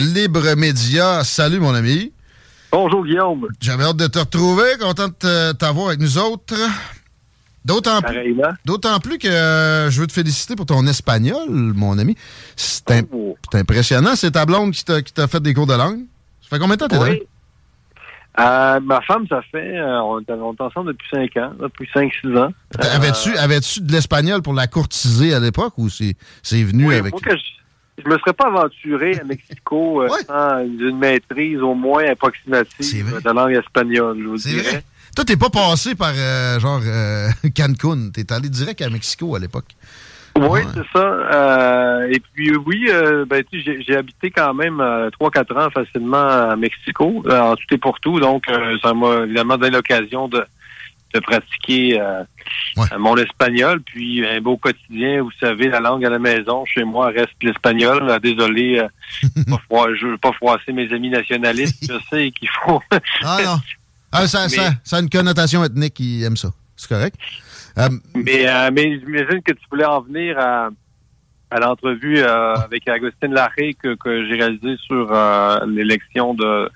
Libre Média, salut mon ami. Bonjour Guillaume. J'avais hâte de te retrouver, content de t'avoir avec nous autres. D'autant plus, d'autant plus que euh, je veux te féliciter pour ton espagnol, mon ami. C'est Oh. impressionnant. C'est ta blonde qui t'a fait des cours de langue. Ça fait combien de temps que t'es là? Euh, ma femme, ça fait. euh, on, est, ensemble depuis 5 ans, depuis 5-6 ans. Avais-tu avais-tu de l'espagnol pour la courtiser à l'époque ou c'est c'est venu oui, avec. que je, je me serais pas aventuré à Mexico euh, Ouais. sans une maîtrise au moins approximative vrai. de langue espagnole, je vous C'est dirais. vrai. Toi, t'es pas passé par euh, genre euh, Cancun. T'es allé direct à Mexico à l'époque. Oui, Ouais. c'est ça. Euh, et puis oui, euh, ben, j'ai- habité quand même euh, 3-4 ans facilement à Mexico, euh, en tout et pour tout. Donc, euh, ça m'a évidemment donné l'occasion de, de pratiquer euh, Ouais. euh, mon espagnol. Puis un beau quotidien, vous savez, la langue à la maison, chez moi, reste l'espagnol. Euh, Désolé, euh, pas je veux pas froisser mes amis nationalistes. je sais qu'il faut... Ah non. Ah, ça, Mais- ça, ça a une connotation ethnique qui aime ça. C'est correct. Euh, Mais, mais j'imagine que tu voulais en venir à, à l'entrevue euh, avec Agustin Larrey que, que j'ai réalisé sur euh, l'élection de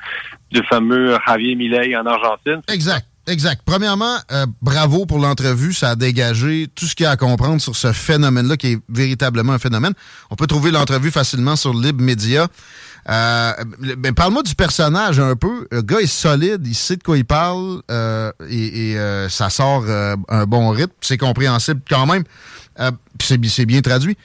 du fameux Javier Milei en Argentine. exact. Exact. Premièrement, euh, bravo pour l'entrevue. Ça a dégagé tout ce qu'il y a à comprendre sur ce phénomène-là qui est véritablement un phénomène. On peut trouver l'entrevue facilement sur Libre Media. Euh, ben, Parle-moi du personnage un peu. Le gars est solide, il sait de quoi il parle euh, et, et, euh, ça sort euh, un bon rythme. C'est compréhensible quand même. Euh, c'est bi- c'est bien traduit.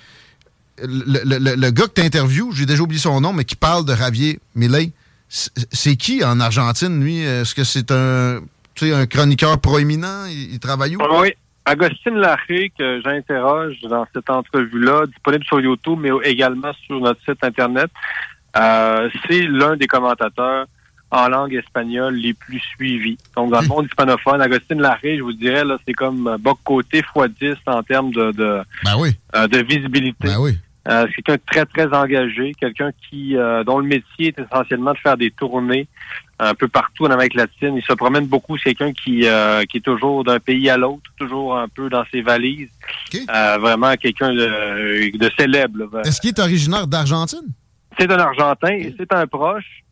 Le, le- le- gars que tu j'ai déjà oublié son nom, mais qui parle de Javier Milei, c'est qui en Argentine, lui? Est-ce que c'est un, tu sais, un chroniqueur proéminent? Il, il travaille où? Oui. Agustin Larrey, que j'interroge dans cette entrevue-là, disponible sur YouTube, mais également sur notre site Internet, euh, c'est l'un des commentateurs en langue espagnole les plus suivis. Donc, dans le monde hispanophone, Agustin Larrey, je vous dirais, là, c'est comme euh, bas côté x 10 en termes de, de, Ben oui, euh, de visibilité. ben oui. Euh, c'est quelqu'un de très, très engagé, quelqu'un qui dont le métier est essentiellement de faire des tournées un peu partout en Amérique latine. Il se promène beaucoup. C'est quelqu'un qui, euh, qui est toujours d'un pays à l'autre, toujours un peu dans ses valises. OK. Euh, vraiment quelqu'un de, de célèbre. Est-ce qu'il est originaire d'Argentine? C'est un Argentin et c'est un proche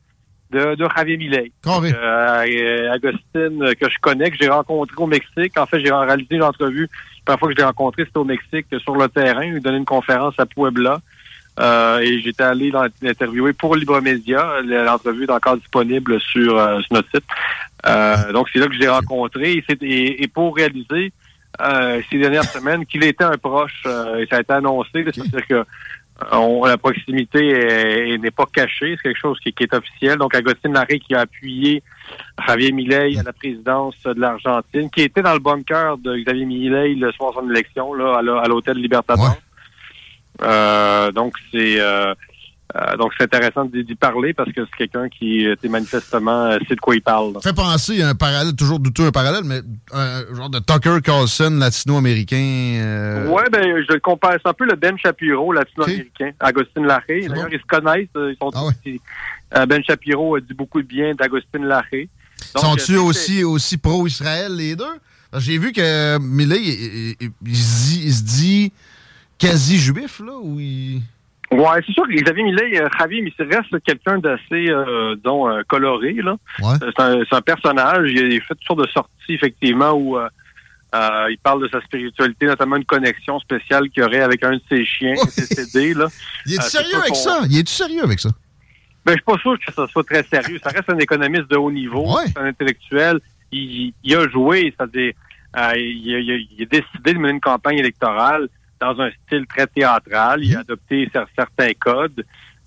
de, de Javier Milei. Euh, Agostine, euh, que je connais, que j'ai rencontré au Mexique. En fait, j'ai réalisé l'entrevue. La première fois que je l'ai rencontré, c'était au Mexique, sur le terrain. Il donnait une conférence à Puebla. Euh, et j'étais allé l'in- l'interviewer pour Libre Média. L'entrevue est encore disponible sur, euh, sur notre site. Euh, donc, c'est là que je l'ai rencontré. Et, c'est- et- et pour réaliser euh, ces dernières semaines qu'il était un proche, euh, et ça a été annoncé, c'est-à-dire que on- la proximité est- est- n'est pas cachée, c'est quelque chose qui, qui est officiel. Donc, Agustin Larrey qui a appuyé Javier Milei à la présidence de l'Argentine, qui était dans le bunker de Xavier Milei le soir de son élection, là, à l'hô- à l'hôtel Libertador. Ouais. Euh, donc, c'est euh, euh, donc c'est intéressant d'y parler parce que c'est quelqu'un qui était manifestement sait de quoi il parle. là. Fait penser à un parallèle, toujours douteux un parallèle, mais un genre de Tucker Carlson latino-américain. euh, Ouais, ben je le compare, c'est un peu le Ben Shapiro latino-américain, Agustin Larrey. C'est D'ailleurs, bon. ils se connaissent, ils sont Ah ouais. euh, Ben Shapiro a dit beaucoup de bien d'Agustin Sont-tu euh, aussi, aussi pro-Israël, les deux? J'ai vu que Millet, il, il- il- il se dit, il se dit quasi juif, là, ou il... Ouais, c'est sûr que Xavier Millet, euh, Javier, mais il reste quelqu'un d'assez, euh, euh, coloré, là. Ouais. C'est un, c'est un personnage. Il a fait toutes sortes de sorties, effectivement, où, il parle de sa spiritualité, notamment une connexion spéciale qu'il aurait avec un de ses chiens décédés. Là. Il est sérieux avec ça? Il est sérieux avec ça? Ben, je suis pas sûr que ça soit très sérieux. Ça reste un économiste de haut niveau, un intellectuel. Il, a joué, c'est-à-dire, il, a décidé de mener une campagne électorale dans un style très théâtral. Il a adopté certains codes.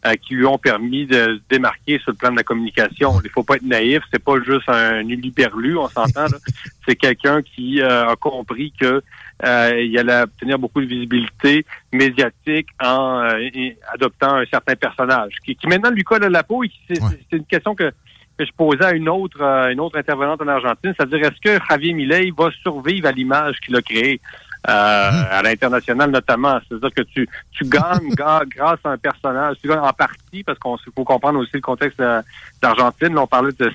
Euh, qui lui ont permis de se démarquer sur le plan de la communication. Il faut pas être naïf, c'est pas juste un uluberlu, on s'entend. c'est quelqu'un qui euh, a compris que euh, il allait obtenir beaucoup de visibilité médiatique en adoptant un certain personnage, qui, qui, maintenant lui colle à la peau. c'est, une question que, que je posais à une autre, une autre intervenante en Argentine, c'est-à-dire est-ce que Javier Milei va survivre à l'image qu'il a créée? Euh, à l'international notamment. C'est-à-dire que tu, tu gagnes grâce à un personnage, tu gagnes en partie, parce qu'on faut comprendre aussi le contexte d'Argentine. On parlait de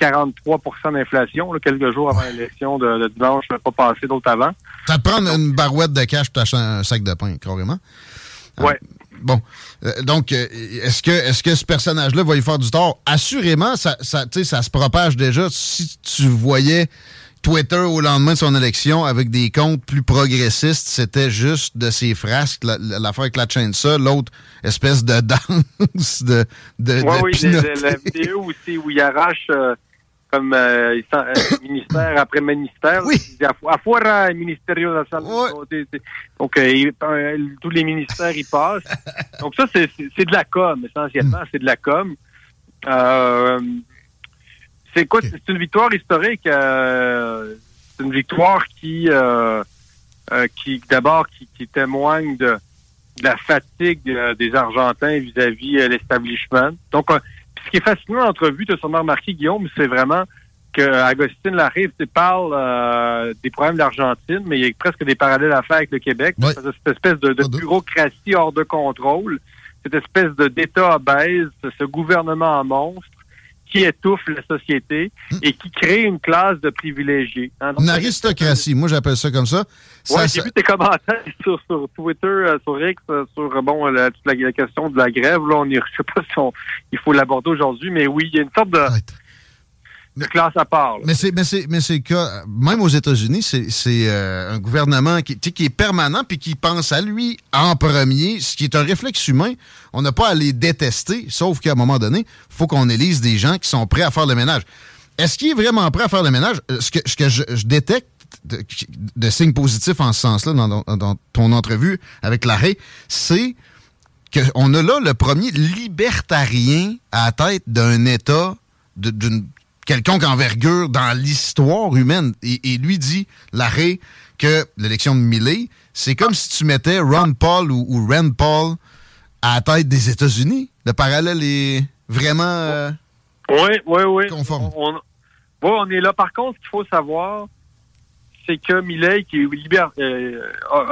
143% d'inflation quelques jours avant l'élection de, de, dimanche, pas passé d'autres avant. Ça te prend une barouette de cash pour t'acheter un sac de pain, carrément. Euh, ouais. bon, euh, donc, est-ce que est-ce que ce personnage-là va y faire du tort? Assurément, ça, ça, ça se propage déjà. Si tu voyais Twitter au lendemain de son élection avec des comptes plus progressistes, c'était juste de ses frasques, l'affaire avec la chaîne ça, l'autre espèce de danse de, de, oui, oui, la, vidéo aussi où il arrache euh, comme euh, euh, ministère après ministère. Oui. Afuera ministerio de la santé. Donc, tous les ministères y passent. Donc, ça, c'est de la com, essentiellement. C'est de la com. Euh, c'est quoi? C'est une victoire historique. Euh, c'est une victoire qui, euh, euh, qui d'abord, qui, témoigne de, la fatigue des Argentins vis-à-vis -vis, l'establishment. Donc, ce qui est fascinant dans l'entrevue, tu as sûrement remarqué, Guillaume, c'est vraiment que Agostine Larive parle des problèmes de l'Argentine, mais il y a presque des parallèles à faire avec le Québec. Cette espèce de, de bureaucratie hors de contrôle, cette espèce de d'État obèse, ce gouvernement en monstre qui étouffe la société et qui crée une classe de privilégiés. Hein. une aristocratie, moi j'appelle ça comme ça. Oui, j'ai vu tes commentaires sur, Twitter, euh, sur X, euh, sur bon la, question de la grève. Là, on y, je sais pas si il faut l'aborder aujourd'hui, mais oui, il y a une sorte de de classe à part. Mais c'est mais c'est mais c'est que même aux États-Unis, c'est euh, un gouvernement qui qui est permanent puis qui pense à lui en premier, ce qui est un réflexe humain. On n'a pas à les détester, sauf qu'à un moment donné, faut qu'on élise des gens qui sont prêts à faire le ménage. Est-ce qu'il est vraiment prêt à faire le ménage? Euh, Ce que ce que je, détecte de, signes positifs en ce sens-là dans, dans, ton entrevue avec l'arrêt, c'est qu'on a là le premier libertarien à la tête d'un État d'une quelconque envergure dans l'histoire humaine. Et, lui dit, l'arrêt, que l'élection de Milley, c'est comme si tu mettais Ron Paul ou, Rand Paul à la tête des États-Unis. Le parallèle est vraiment euh, oui, oui, oui. conforme. On, on est là. Par contre, ce qu'il faut savoir, c'est que Milley, qui est euh,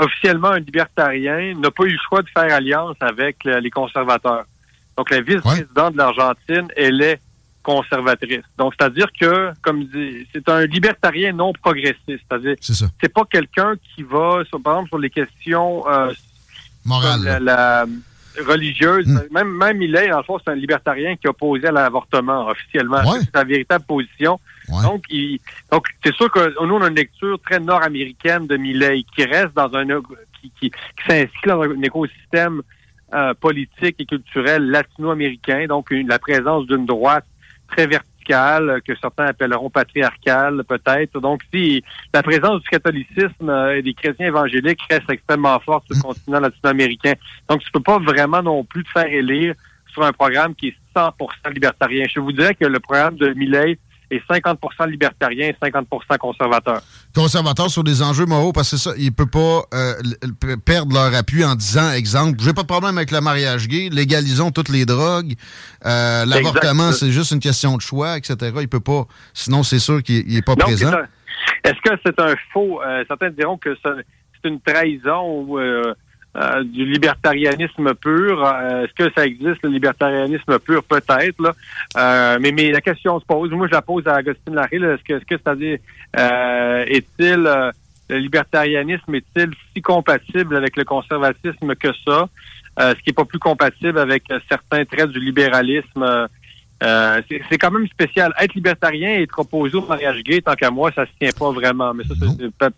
officiellement un libertarien, n'a pas eu le choix de faire alliance avec les conservateurs. Donc, la vice-présidente de l'Argentine, elle est conservatrice. Donc, c'est-à-dire que, comme dit, c'est un libertarien non progressiste. C'est-à-dire, c'est pas quelqu'un qui va, par exemple, sur les questions euh, morales, la, religieuse. Hmm. Même, même il est, en fait, c'est un libertarien qui opposait à l'avortement officiellement. C'est sa véritable position. Donc, il, donc, c'est sûr que nous, on a une lecture très nord-américaine de Milley qui reste dans un, qui, qui, qui s'inscrit dans un écosystème euh, politique et culturel latino-américain. Donc, la présence d'une droite très verticale, que certains appelleront patriarcale peut-être. Donc, si la présence du catholicisme euh, et des chrétiens évangéliques reste extrêmement forte sur le mm. continent latino-américain. Donc, tu peux pas vraiment non plus te faire élire sur un programme qui est 100% libertarien. Je vous dirais que le programme de Milley et 50 libertariens et 50 conservateurs. Conservateurs sur des enjeux moraux, parce que ça, ils ne peuvent pas euh, perdre leur appui en disant, exemple, j'ai pas de problème avec le mariage gay, légalisons toutes les drogues, euh, l'avortement, c'est juste une question de choix, etc. Il peut pas, sinon c'est sûr qu'il n'est pas présent. Est-ce que c'est un faux, euh, certains diront que c'est une trahison ou euh, du libertarianisme pur. Euh, est-ce que ça existe, le libertarianisme pur? Peut-être. Là. Euh, mais, mais la question se pose. Moi, je la pose à Agustin Larry. Est-ce que, est-ce que c'est-à-dire, est-il, le libertarianisme est-il si compatible avec le conservatisme que ça? ce qui n'est pas plus compatible avec certains traits du libéralisme Euh, c'est quand même spécial. Être libertarien et être opposé au mariage gay, tant qu'à moi, ça se tient pas vraiment. Mais ça,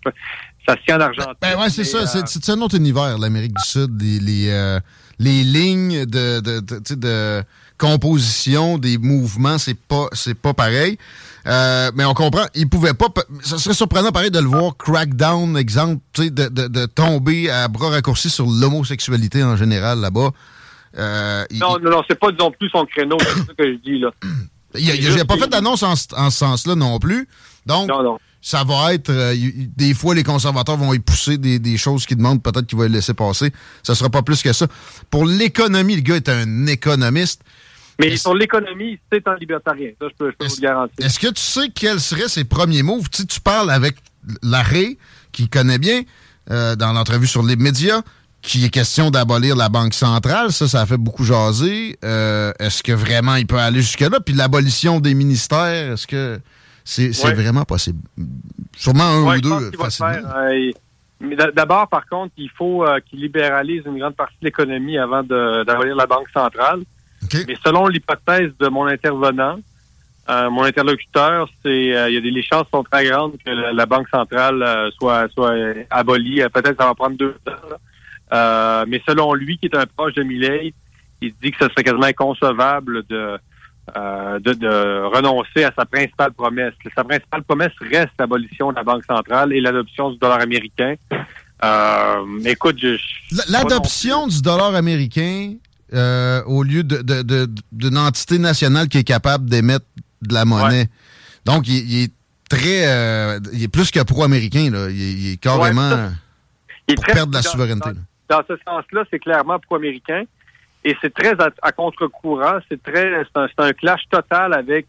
ça se tient en Argentine. Ben, ouais, c'est ça. Euh, c'est un autre univers, l'Amérique du Sud. Les, les, euh, les lignes de, de, de, de, composition des mouvements, c'est pas c'est pas pareil. Euh, mais on comprend, il pouvait pas. Ça serait surprenant, pareil, de le voir crackdown, exemple, de, de, de tomber à bras raccourcis sur l'homosexualité en général là-bas. Euh, non, non, non, c'est pas non plus son créneau, c'est ça que je dis là. Il n'a pas fait d'annonce en, en, ce sens-là non plus. Donc, ça va être. Euh, des fois, les conservateurs vont y pousser des, des choses qui demandent peut-être qu'il va les laisser passer. Ça sera pas plus que ça. Pour l'économie, le gars est un économiste. Mais sur l'économie, c'est un libertarien. Ça, je peux, je peux vous le garantir. Est-ce que tu sais quels seraient ses premiers moves? Tu, tu parles avec Larré, qui connaît bien, euh, dans l'entrevue sur les médias qui est question d'abolir la Banque centrale. Ça, ça a fait beaucoup jaser. Euh, est-ce que vraiment il peut aller jusque-là? Puis l'abolition des ministères, est-ce que c'est vraiment possible? Sûrement un ou deux, facilement. Euh, mais d'abord, par contre, il faut euh, qu'il libéralise une grande partie de l'économie avant d'abolir la Banque centrale. Mais selon l'hypothèse de mon intervenant, mon interlocuteur, c'est il y a des les chances sont très grandes que la, Banque centrale soit soit abolie. Peut-être ça va prendre deux ans. Euh, mais selon lui, qui est un proche de Milley, il dit que ce serait quasiment inconcevable de, euh, de, renoncer à sa principale promesse. Sa principale promesse reste l'abolition de la Banque centrale et l'adoption du dollar américain. Euh, écoute, l'adoption du dollar américain au lieu de, d'une entité nationale qui est capable d'émettre de la monnaie. Donc, il, est très, il est plus que pro-américain. Il, est carrément il pour perdre la souveraineté dans ce sens-là, c'est clairement pro-américain. Et c'est très à, contre-courant. C'est très, c'est un, clash total avec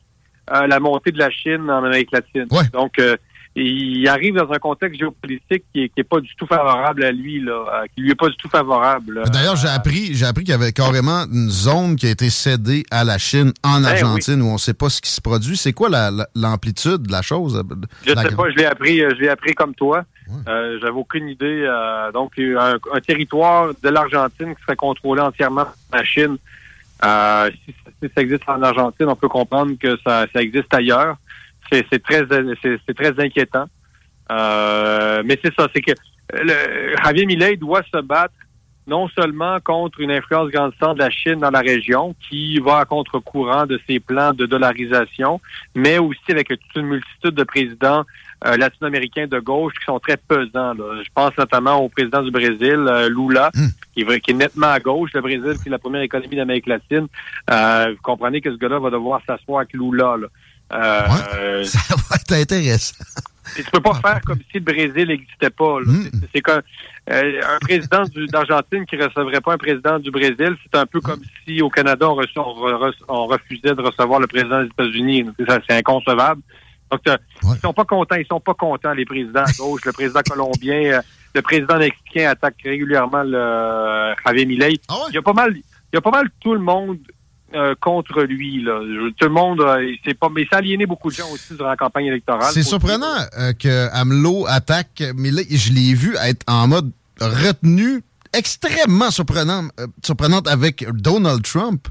euh, la montée de la Chine en Amérique latine. Donc, euh, il arrive dans un contexte géopolitique qui est, pas du tout favorable à lui, là, euh, qui lui est pas du tout favorable. D'ailleurs, j'ai appris, j'ai appris qu'il y avait carrément une zone qui a été cédée à la Chine en ben Argentine où on ne sait pas ce qui se produit. C'est quoi l'amplitude de la chose? Je ne sais pas, je l'ai appris, je l'ai appris comme toi. Euh, J'avais aucune idée. Euh, donc, un, territoire de l'Argentine qui serait contrôlé entièrement par la Chine. Euh, si, ça existe en Argentine, on peut comprendre que ça, existe ailleurs. C'est très, très inquiétant. Mais c'est ça, c'est que Javier Milei doit se battre non seulement contre une influence grandissante de la Chine dans la région, qui va à contre-courant de ses plans de dollarisation, mais aussi avec toute une multitude de présidents euh, latino-américains de gauche qui sont très pesants. Je pense notamment au président du Brésil, euh, Lula, hmm. qui, est nettement à gauche. Le Brésil, c'est la première économie d'Amérique latine. Euh, vous comprenez que ce gars-là va devoir s'asseoir avec Lula. ça va être intéressant. tu peux pas faire comme si le Brésil n'existait pas. Hmm. C'est comme un président d'Argentine qui recevrait pas un président du Brésil, c'est un peu comme si au Canada on, on, refusait de recevoir le président des États-Unis. C'est inconcevable. Donc, euh, ils sont pas contents. Ils sont pas contents, les présidents à gauche. le président colombien, euh, le président mexicain attaque régulièrement le euh, Javier Milei. Ah il y a pas mal, il y a pas mal tout le monde contre lui. Là. Tout le monde, c'est pas, mais ça a aliéné beaucoup de gens aussi durant la campagne électorale. C'est surprenant que AMLO attaque Milei. Je l'ai vu être en mode retenu, extrêmement surprenant, surprenante avec Donald Trump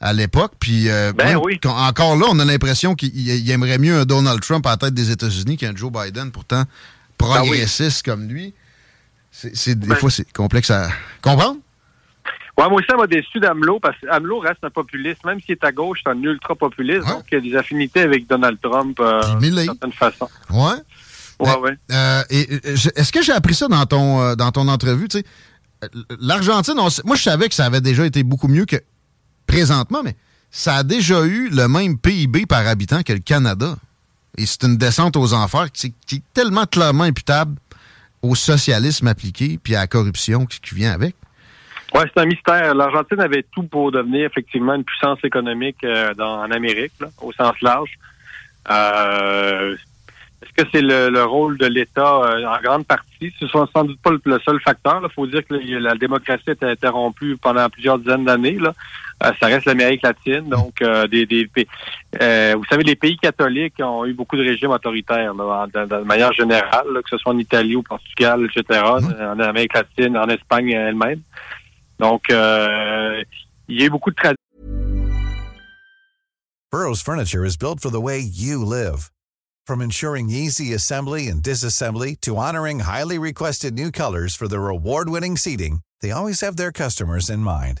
à l'époque. Puis euh, ben encore là, on a l'impression qu'il aimerait mieux un Donald Trump à la tête des États-Unis qu'un Joe Biden, pourtant progressiste comme lui. C'est, des ben fois, c'est complexe à comprendre. Ouais, moi aussi, ça m'a déçu d'AMLO, parce qu'AMLO reste un populiste. Même s'il est à gauche, c'est un ultra-populiste. Donc, il y a des affinités avec Donald Trump euh, d'une certaine façon. Ouais. Ouais, ouais. Euh, est-ce que j'ai appris ça dans ton, dans ton entrevue? L'Argentine, moi, je savais que ça avait déjà été beaucoup mieux que présentement, mais ça a déjà eu le même PIB par habitant que le Canada. Et c'est une descente aux enfers qui, est tellement clairement imputable au socialisme appliqué puis à la corruption qui, vient avec. Oui, c'est un mystère. L'Argentine avait tout pour devenir effectivement une puissance économique euh, en Amérique, au sens large. Euh, est-ce que c'est le, rôle de l'État euh, en grande partie? Ce n'est sans doute pas le, seul facteur. Il faut dire que la démocratie été interrompue pendant plusieurs dizaines d'années. Euh, ça reste l'Amérique latine. Donc, euh, des, des vous savez, les pays catholiques ont eu beaucoup de régimes autoritaires de, manière générale, que ce soit en Italie, au Portugal, etc., en Amérique latine, en Espagne elle-même. Donc, il y a eu beaucoup de traditions Burrow's furniture is built for the way you live. From ensuring easy assembly and disassembly to honoring highly requested new colors for their award-winning seating, they always have their customers in mind.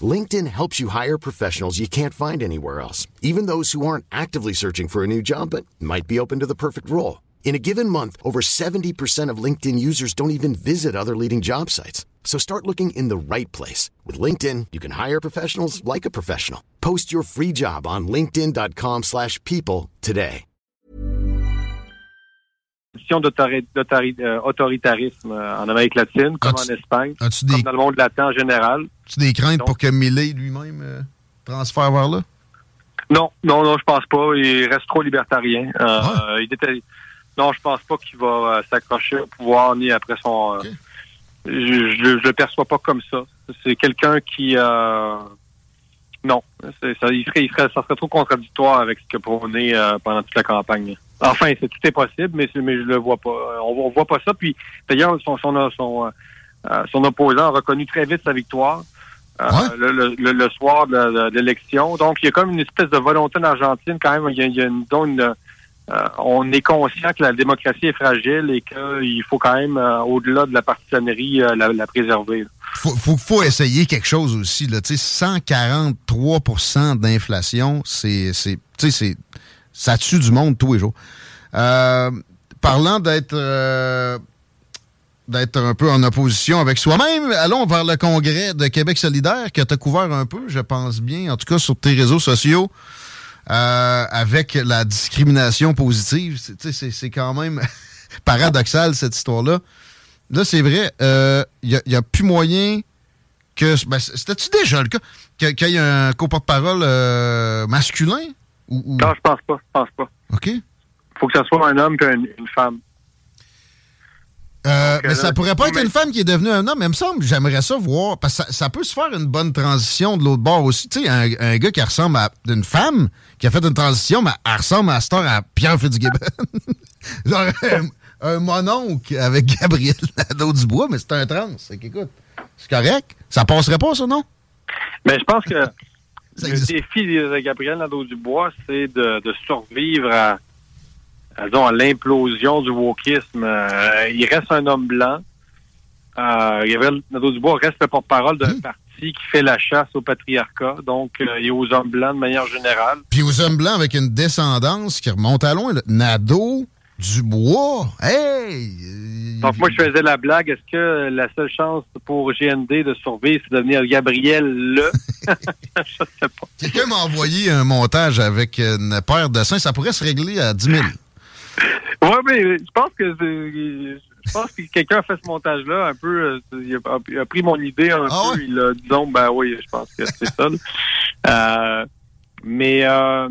LinkedIn helps you hire professionals you can't find anywhere else, even those who aren't actively searching for a new job but might be open to the perfect role. In a given month, over 70% of LinkedIn users don't even visit other leading job sites. So start looking in the right place. With LinkedIn, you can hire professionals like a professional. Post your free job on linkedin.com slash people today. d'autoritarisme euh, euh, en Amérique latine, comme en Espagne, comme dans le monde latin en général. As-tu des craintes pour que Millet lui-même euh, transfère vers là? Non, non, non, je pense pas. Il reste trop libertarien. Euh, ah. il était... Non, je pense pas qu'il va euh, s'accrocher au pouvoir ni après son... Euh, je, je, le perçois pas comme ça. C'est quelqu'un qui... Non, ça, il serait, il serait, ça serait trop contradictoire avec ce que prôné euh, pendant toute la campagne. Enfin, c'est tout est possible, mais, mais je le vois pas. On, on voit pas ça. Puis d'ailleurs, son, son, son, son opposant a reconnu très vite sa victoire. Le, le, le, soir de, l'élection. Donc, il y a comme une espèce de volonté en Argentine, quand même. Il y a, il y a une, une, euh, on est conscient que la démocratie est fragile et qu'il faut quand même, euh, au-delà de la partisanerie, euh, la, préserver. Faut, faut, faut, essayer quelque chose aussi. Là. 143% d'inflation, c'est, c'est, c'est, ça tue du monde tous les jours. parlant d'être d'être un peu en opposition avec soi-même, allons vers le congrès de Québec solidaire que tu as couvert un peu, je pense bien, en tout cas sur tes réseaux sociaux. Euh, avec la discrimination positive. C'est quand même paradoxal, cette histoire-là. Là, c'est vrai, il euh, n'y a, plus moyen que... Ben, C'était-tu déjà le cas qu'il y ait un co-porte-parole euh, masculin? Ou, Non, je pense pas. Je pense pas. OK. faut que ce soit un homme et une femme. Euh, mais ça pourrait pas être une femme qui est devenue un homme. Mais il me semble, j'aimerais ça voir. Parce que ça, peut se faire une bonne transition de l'autre bord aussi. Tu sais, un, gars qui ressemble à une femme qui a fait une transition, mais elle ressemble à Star à Pierre Fitzgibbon. Genre un, mononcle avec Gabriel Nadeau-Dubois, mais c'est un trans. Écoute, c'est correct. Ça passerait pas, ça, non? Mais je pense que le défi de Gabriel Nadeau-Dubois, c'est de survivre à à l'implosion du wokisme. Euh, il reste un homme blanc. Euh, Gabriel Nadeau-Dubois reste le porte-parole d'un mmh. parti qui fait la chasse au patriarcat, donc euh, et aux hommes blancs de manière générale. Puis aux hommes blancs avec une descendance qui remonte à loin. Nadeau, Dubois, hey! Donc moi, je faisais la blague. Est-ce que la seule chance pour GND de survivre, c'est de devenir Gabriel le? je sais pas. Quelqu'un m'a envoyé un montage avec une paire de seins. Ça pourrait se régler à 10 000. Oui, mais je pense que je pense que quelqu'un a fait ce montage-là un peu. Euh, il a, pris mon idée un ah peu. Il a disons, ben oui, je pense que c'est ça. Euh, mais euh,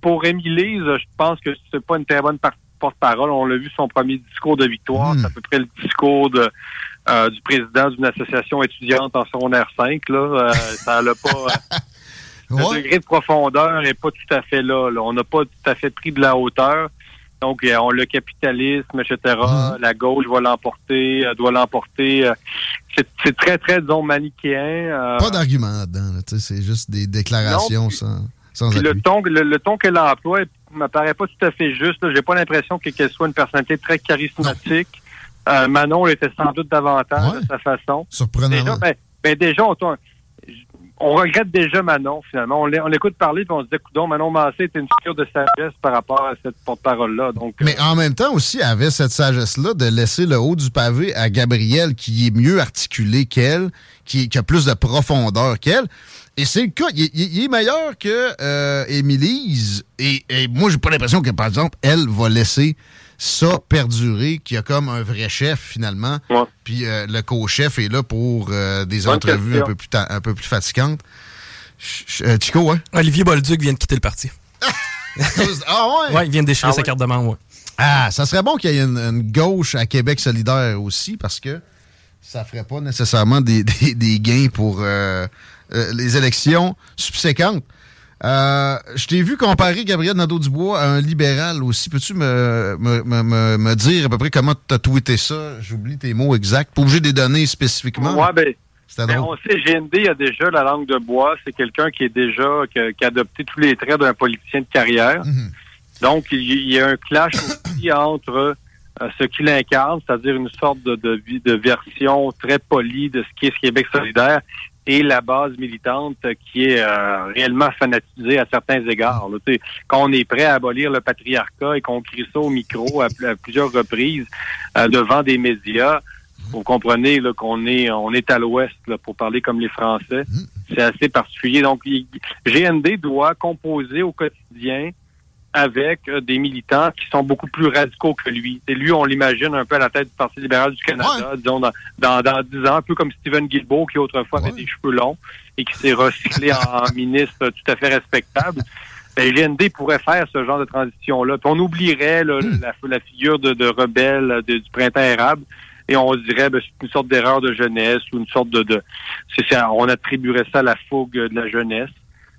pour Émilie, je pense que c'est pas une très bonne porte-parole. On l'a vu son premier discours de victoire. Hmm. C'est à peu près le discours de du président d'une association étudiante en secondaire 5. Là. ça n'a pas. Le degré de profondeur n'est pas tout à fait là. On n'a pas tout à fait pris de la hauteur. Donc, on le capitalisme, etc. Mhm. La gauche va l'emporter, euh, doit l'emporter. Euh, c'est très, très, disons, manichéen. Euh. Pas d'argument là-dedans. c'est juste des déclarations sans, sans Le ton, le, ton qu'elle emploie me paraît pas tout à fait juste. J'ai pas l'impression qu'elle soit une personnalité très charismatique. Manon l'était sans doute davantage de sa façon. Surprenant. Déjà, ben, ben déjà, on, on regrette déjà Manon, finalement. On l'écoute parler, puis on se dit, écoute, Manon Massé était une figure de sagesse par rapport à cette porte-parole-là. Donc, Mais en même temps aussi, elle avait cette sagesse-là de laisser le haut du pavé à Gabriel, qui est mieux articulé qu'elle, qui, a plus de profondeur qu'elle. Et c'est le cas. Il, est meilleur que euh, Émilise. Et, et moi, j'ai pas l'impression que, par exemple, elle va laisser ça perdurer, qu'il y a comme un vrai chef finalement. Puis euh, le co-chef est là pour euh, des entrevues un peu, plus un peu plus fatigantes. Euh, Chico, ouais? Olivier Bolduc vient de quitter le parti. ah ouais? Ouais, il vient de déchirer Ah sa ouais. carte de membre. ouais. Ah, ça serait bon qu'il y ait une, une gauche à Québec solidaire aussi, parce que ça ferait pas nécessairement des, des- des gains pour euh, euh, les élections subséquentes. Euh, je t'ai vu comparer Gabriel Nadeau-Dubois à un libéral aussi. Peux-tu me, me, me- dire à peu près comment tu as tweeté ça? J'oublie tes mots exacts. Pas obligé de les donner spécifiquement. Ouais, ben, ben, on sait, GND a déjà la langue de bois. C'est quelqu'un qui est déjà, qui a, qui a adopté tous les traits d'un politicien de carrière. Mhm. Donc, il y il y a un clash aussi entre euh, ce qu'il incarne, c'est-à-dire une sorte de, de, de version très polie de ce qui est ce Québec solidaire, et la base militante qui est euh, réellement fanatisée à certains égards. là. Tu sais, Quand on est prêt à abolir le patriarcat et qu'on crie ça au micro à, pl- à plusieurs reprises euh, devant des médias, vous comprenez qu'on est on est à l'ouest pour parler comme les Français. C'est assez particulier. Donc, il- GND doit composer au quotidien avec euh, des militants qui sont beaucoup plus radicaux que lui. Et lui, on l'imagine un peu à la tête du Parti libéral du Canada, disons dans, dans, dans 10 ans, un peu comme Stephen Guilbeault, qui autrefois avait des cheveux longs et qui s'est recyclé en, en ministre tout à fait respectable. Ben, GND pourrait faire ce genre de transition-là. On oublierait là, la, la figure de, de rebelle euh, de- du printemps érable et on dirait ben, c'est une sorte d'erreur de jeunesse ou une sorte de... de c'est, c'est- on attribuerait ça à la fougue de la jeunesse.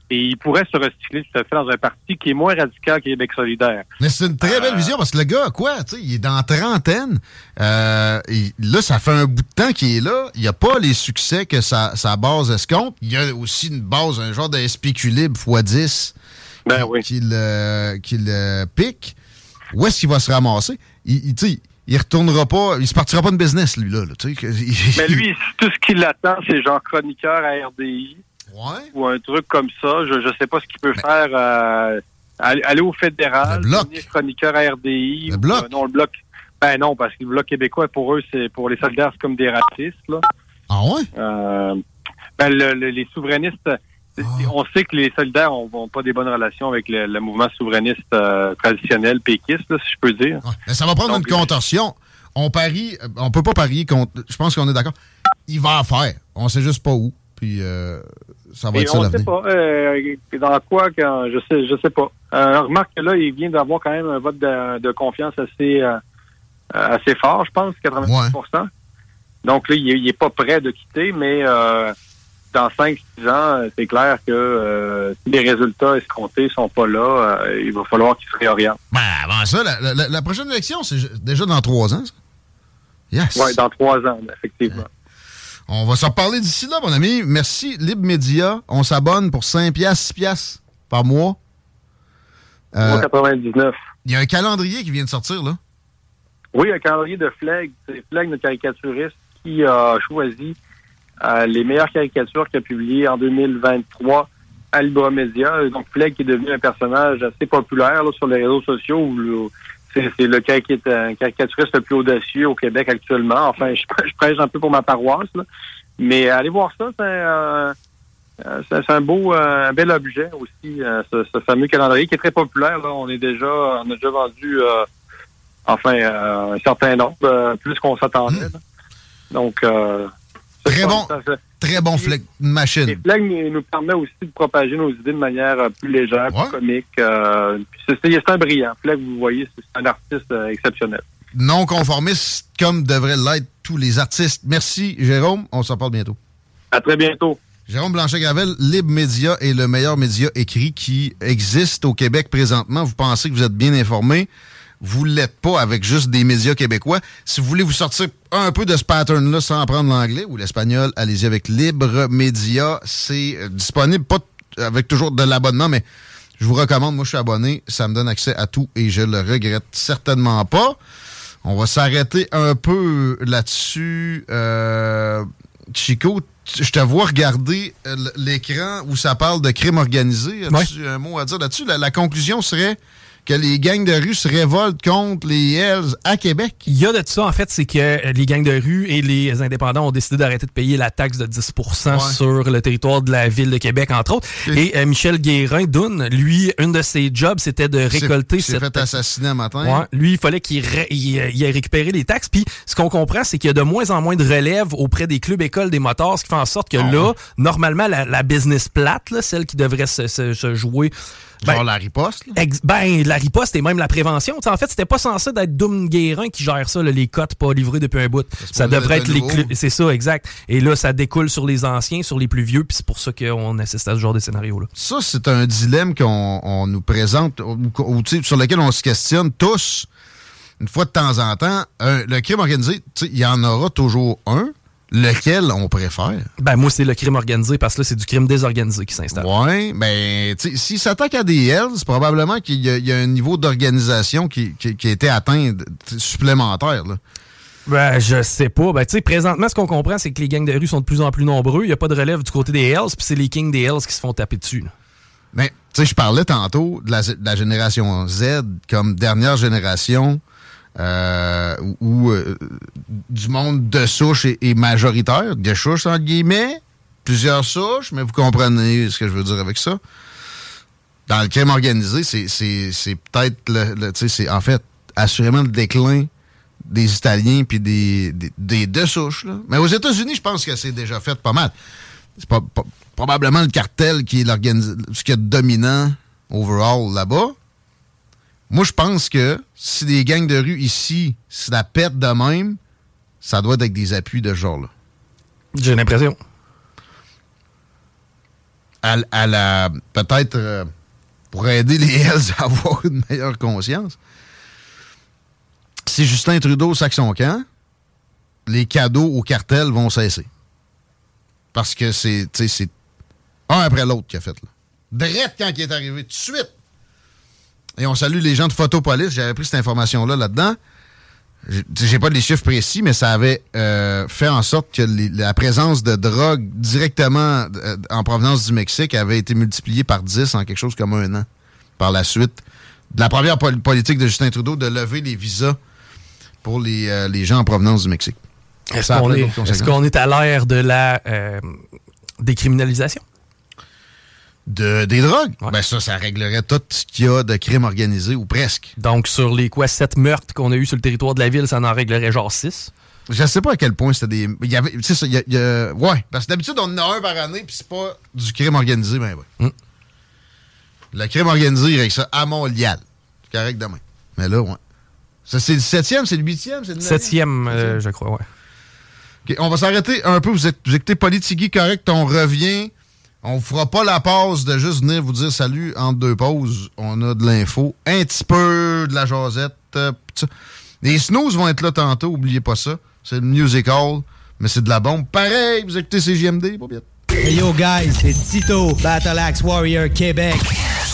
Et il pourrait se recycler tout à fait dans un parti qui est moins radical que Québec solidaire. Mais c'est une très belle vision parce que le gars, quoi, tu sais, il est dans la trentaine. Euh, et là, ça fait un bout de temps qu'il est là. Il n'y a pas les succès que sa, sa base escompte. Il y a aussi une base, un genre de SPQ libre x10 qui, qui le, qui le pique. Où est-ce qu'il va se ramasser? Il, il, tu sais, il retournera pas, il se partira pas de business, lui, là. là, Mais lui, tout ce qui l'attend, c'est genre chroniqueur à RDI. Ou un truc comme ça. Je ne sais pas ce qu'il peut faire. euh, aller au fédéral, devenir chroniqueur à RDI. Le bloc? non, le bloc. Ben non, parce que le bloc québécois, pour eux, c'est pour les solidaires, c'est comme des racistes. Là. Ah ouais? Euh, ben, le- le- les souverainistes, Ah. on sait que les solidaires n'ont pas des bonnes relations avec le, le mouvement souverainiste euh, traditionnel, péquiste, là, si je peux dire. Mais ça va prendre une contorsion. On parie, euh, on peut pas parier contre. Je pense qu'on est d'accord. Il va en faire. On sait juste pas où. Puis euh, ça va Et être ça on sait l'avenir. pas euh, dans quoi, quand, je sais, je sais pas. Euh, remarque que là, il vient d'avoir quand même un vote de, de confiance assez, euh, euh, assez fort, je pense, 90% Donc là, il est, il est pas prêt de quitter, mais euh, dans 5-6 ans, c'est clair que euh, si les résultats escomptés sont pas là, euh, il va falloir qu'il se réoriente. Ben, avant ça, la, la- la prochaine élection, c'est déjà dans trois ans, ça? Yes. Oui, dans trois ans, effectivement. On va s'en reparler d'ici là, mon ami. Merci, Libre Média. On s'abonne pour 5 piastres, 6 piastres par mois. Euh, 99. Il y a un calendrier qui vient de sortir, là. Oui, un calendrier de Flegg. C'est Flegg, notre caricaturiste, qui a choisi euh, les meilleures caricatures qu'il a publiées en 2023 à Libra Media. Donc, Flegg qui est devenu un personnage assez populaire là, sur les réseaux sociaux. où C'est le cari- qui est un caricaturiste le plus audacieux au Québec actuellement. Enfin, je, je prêche un peu pour ma paroisse. là. Mais allez voir ça, c'est un, euh, un beau, euh, un bel objet aussi, euh, ce, ce fameux calendrier qui est très populaire. Là. On est déjà, on a déjà vendu, euh, enfin, euh, un certain nombre, euh, plus qu'on s'attendait. là. Donc, euh, Très bon. ça- Très bon flag, machine. les flags nous, nous permet aussi de propager nos idées de manière euh, plus légère, plus comique. Euh, c'est un brillant. Flag, vous voyez, c'est un artiste euh, exceptionnel. Non conformiste, comme devraient l'être tous les artistes. Merci, Jérôme. On s'en parle bientôt. À très bientôt. Jérôme Blanchet-Gravel, Libre Média est le meilleur média écrit qui existe au Québec présentement. Vous pensez que vous êtes bien informé. Vous ne l'êtes pas avec juste des médias québécois. Si vous voulez vous sortir un peu de ce pattern-là sans apprendre l'anglais ou l'espagnol, allez-y avec Libre Média. C'est euh, disponible, pas avec toujours de l'abonnement, mais je vous recommande. Moi, je suis abonné. Ça me donne accès à tout et je le regrette certainement pas. On va s'arrêter un peu là-dessus. Euh, Chico, je te vois regarder euh, l'écran où ça parle de crime organisé. As-tu un mot à dire là-dessus? La, la conclusion serait que les gangs de rue se révoltent contre les Hells à Québec? Il y a de ça, en fait, c'est que euh, les gangs de rue et les indépendants ont décidé d'arrêter de payer la taxe de 10% sur le territoire de la ville de Québec, entre autres. Et euh, Michel Guérin, Dunn, lui, une de ses jobs, c'était de récolter cette... fait assassiner un matin. Ouais, lui, il fallait qu'il ait récupéré les taxes. Puis, ce qu'on comprend, c'est qu'il y a de moins en moins de relève auprès des clubs écoles des moteurs, ce qui fait en sorte que ah là, normalement, la, business plate, celle qui devrait se jouer ben, Genre la riposte? ben, la riposte et même la prévention. en fait, c'était pas censé d'être Doom Guérin qui gère ça, les cotes pas livrées depuis un bout. Ça, devrait être les C'est ça, exact. Et là, ça découle sur les anciens, sur les plus vieux, puis c'est pour ça qu'on assiste à ce genre de scénario-là. Ça, c'est un dilemme qu'on nous présente, ou, sur lequel on se questionne tous, une fois de temps en temps. le crime organisé, il y en aura toujours un lequel on préfère? Ben, moi, c'est le crime organisé parce que là, c'est du crime désorganisé qui s'installe. Oui, mais ben, s'il s'attaque à des Hells, probablement qu'il y, a un niveau d'organisation qui, a été atteint supplémentaire. Là. Ben, je sais pas. Ben, tu sais, présentement, ce qu'on comprend, c'est que les gangs de rue sont de plus en plus nombreux. Il n'y a pas de relève du côté des Hells, puis c'est les kings des Hells qui se font taper dessus. Mais, tu sais, je parlais tantôt de la, génération Z comme dernière génération euh, où euh, du monde de souche est, majoritaire, de souches entre guillemets, plusieurs souches, mais vous comprenez ce que je veux dire avec ça. Dans le crime organisé, c'est peut-être le, c'est en fait assurément le déclin des Italiens puis des, des, deux souches. Mais aux États-Unis, je pense que c'est déjà fait pas mal. C'est pas, probablement le cartel qui est ce qui est dominant overall là-bas. Moi, je pense que si des gangs de rue ici se la pète de même, ça doit être avec des appuis de ce genre-là. J'ai l'impression. À, la. Peut-être euh, pour aider les Hells à avoir une meilleure conscience. Si Justin Trudeau sac son camp, les cadeaux au cartel vont cesser. Parce que c'est un après l'autre qui a fait là. Drette quand il est arrivé, tout de suite. Et on salue les gens de Photopolis. J'avais pris cette information-là là-dedans. J'ai pas les chiffres précis, mais ça avait euh, fait en sorte que la présence de drogue directement euh, en provenance du Mexique avait été multipliée par 10 en quelque chose comme un an. Par la suite, de la première politique de Justin Trudeau de lever les visas pour les, euh, les gens en provenance du Mexique. Est-ce qu'on est, est, est, à l'ère de la décriminalisation? De, des drogues. Ben ça, ça réglerait tout ce qu'il y a de crimes organisés ou presque. Donc, sur les quoi, sept meurtres qu'on a eu sur le territoire de la ville, ça en réglerait genre six? Je sais pas à quel point c'était des. Il y avait. Tu sais, ça, il y, a, Ouais, parce que d'habitude, on en a un par année, puis c'est pas du crime organisé, ben ouais. Mm. Le crime organisé, il règle ça à Montréal. C'est correct demain. Mais là, ouais. Ça, c'est le septième, c'est le huitième, c'est le Septième, euh, je crois, ouais. on va s'arrêter un peu. Vous, êtes, vous écoutez Politigui correct, on revient. On fera pas la pause de juste venir vous dire salut entre deux pauses. On a de l'info, un petit peu de la jasette. Euh, les snooze vont être là tantôt, oubliez pas ça. C'est le music hall, mais c'est de la bombe. Pareil, vous écoutez CJMD, pas bien. Hey yo guys, c'est Tito, Battle Axe Warrior Québec.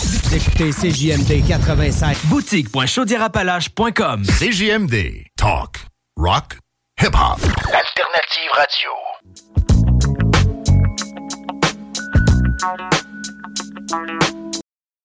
Vous écoutez CJMD 85. Boutique.chaudierapalache.com CJMD. Talk, rock, hip-hop. Alternative radio. Thank you.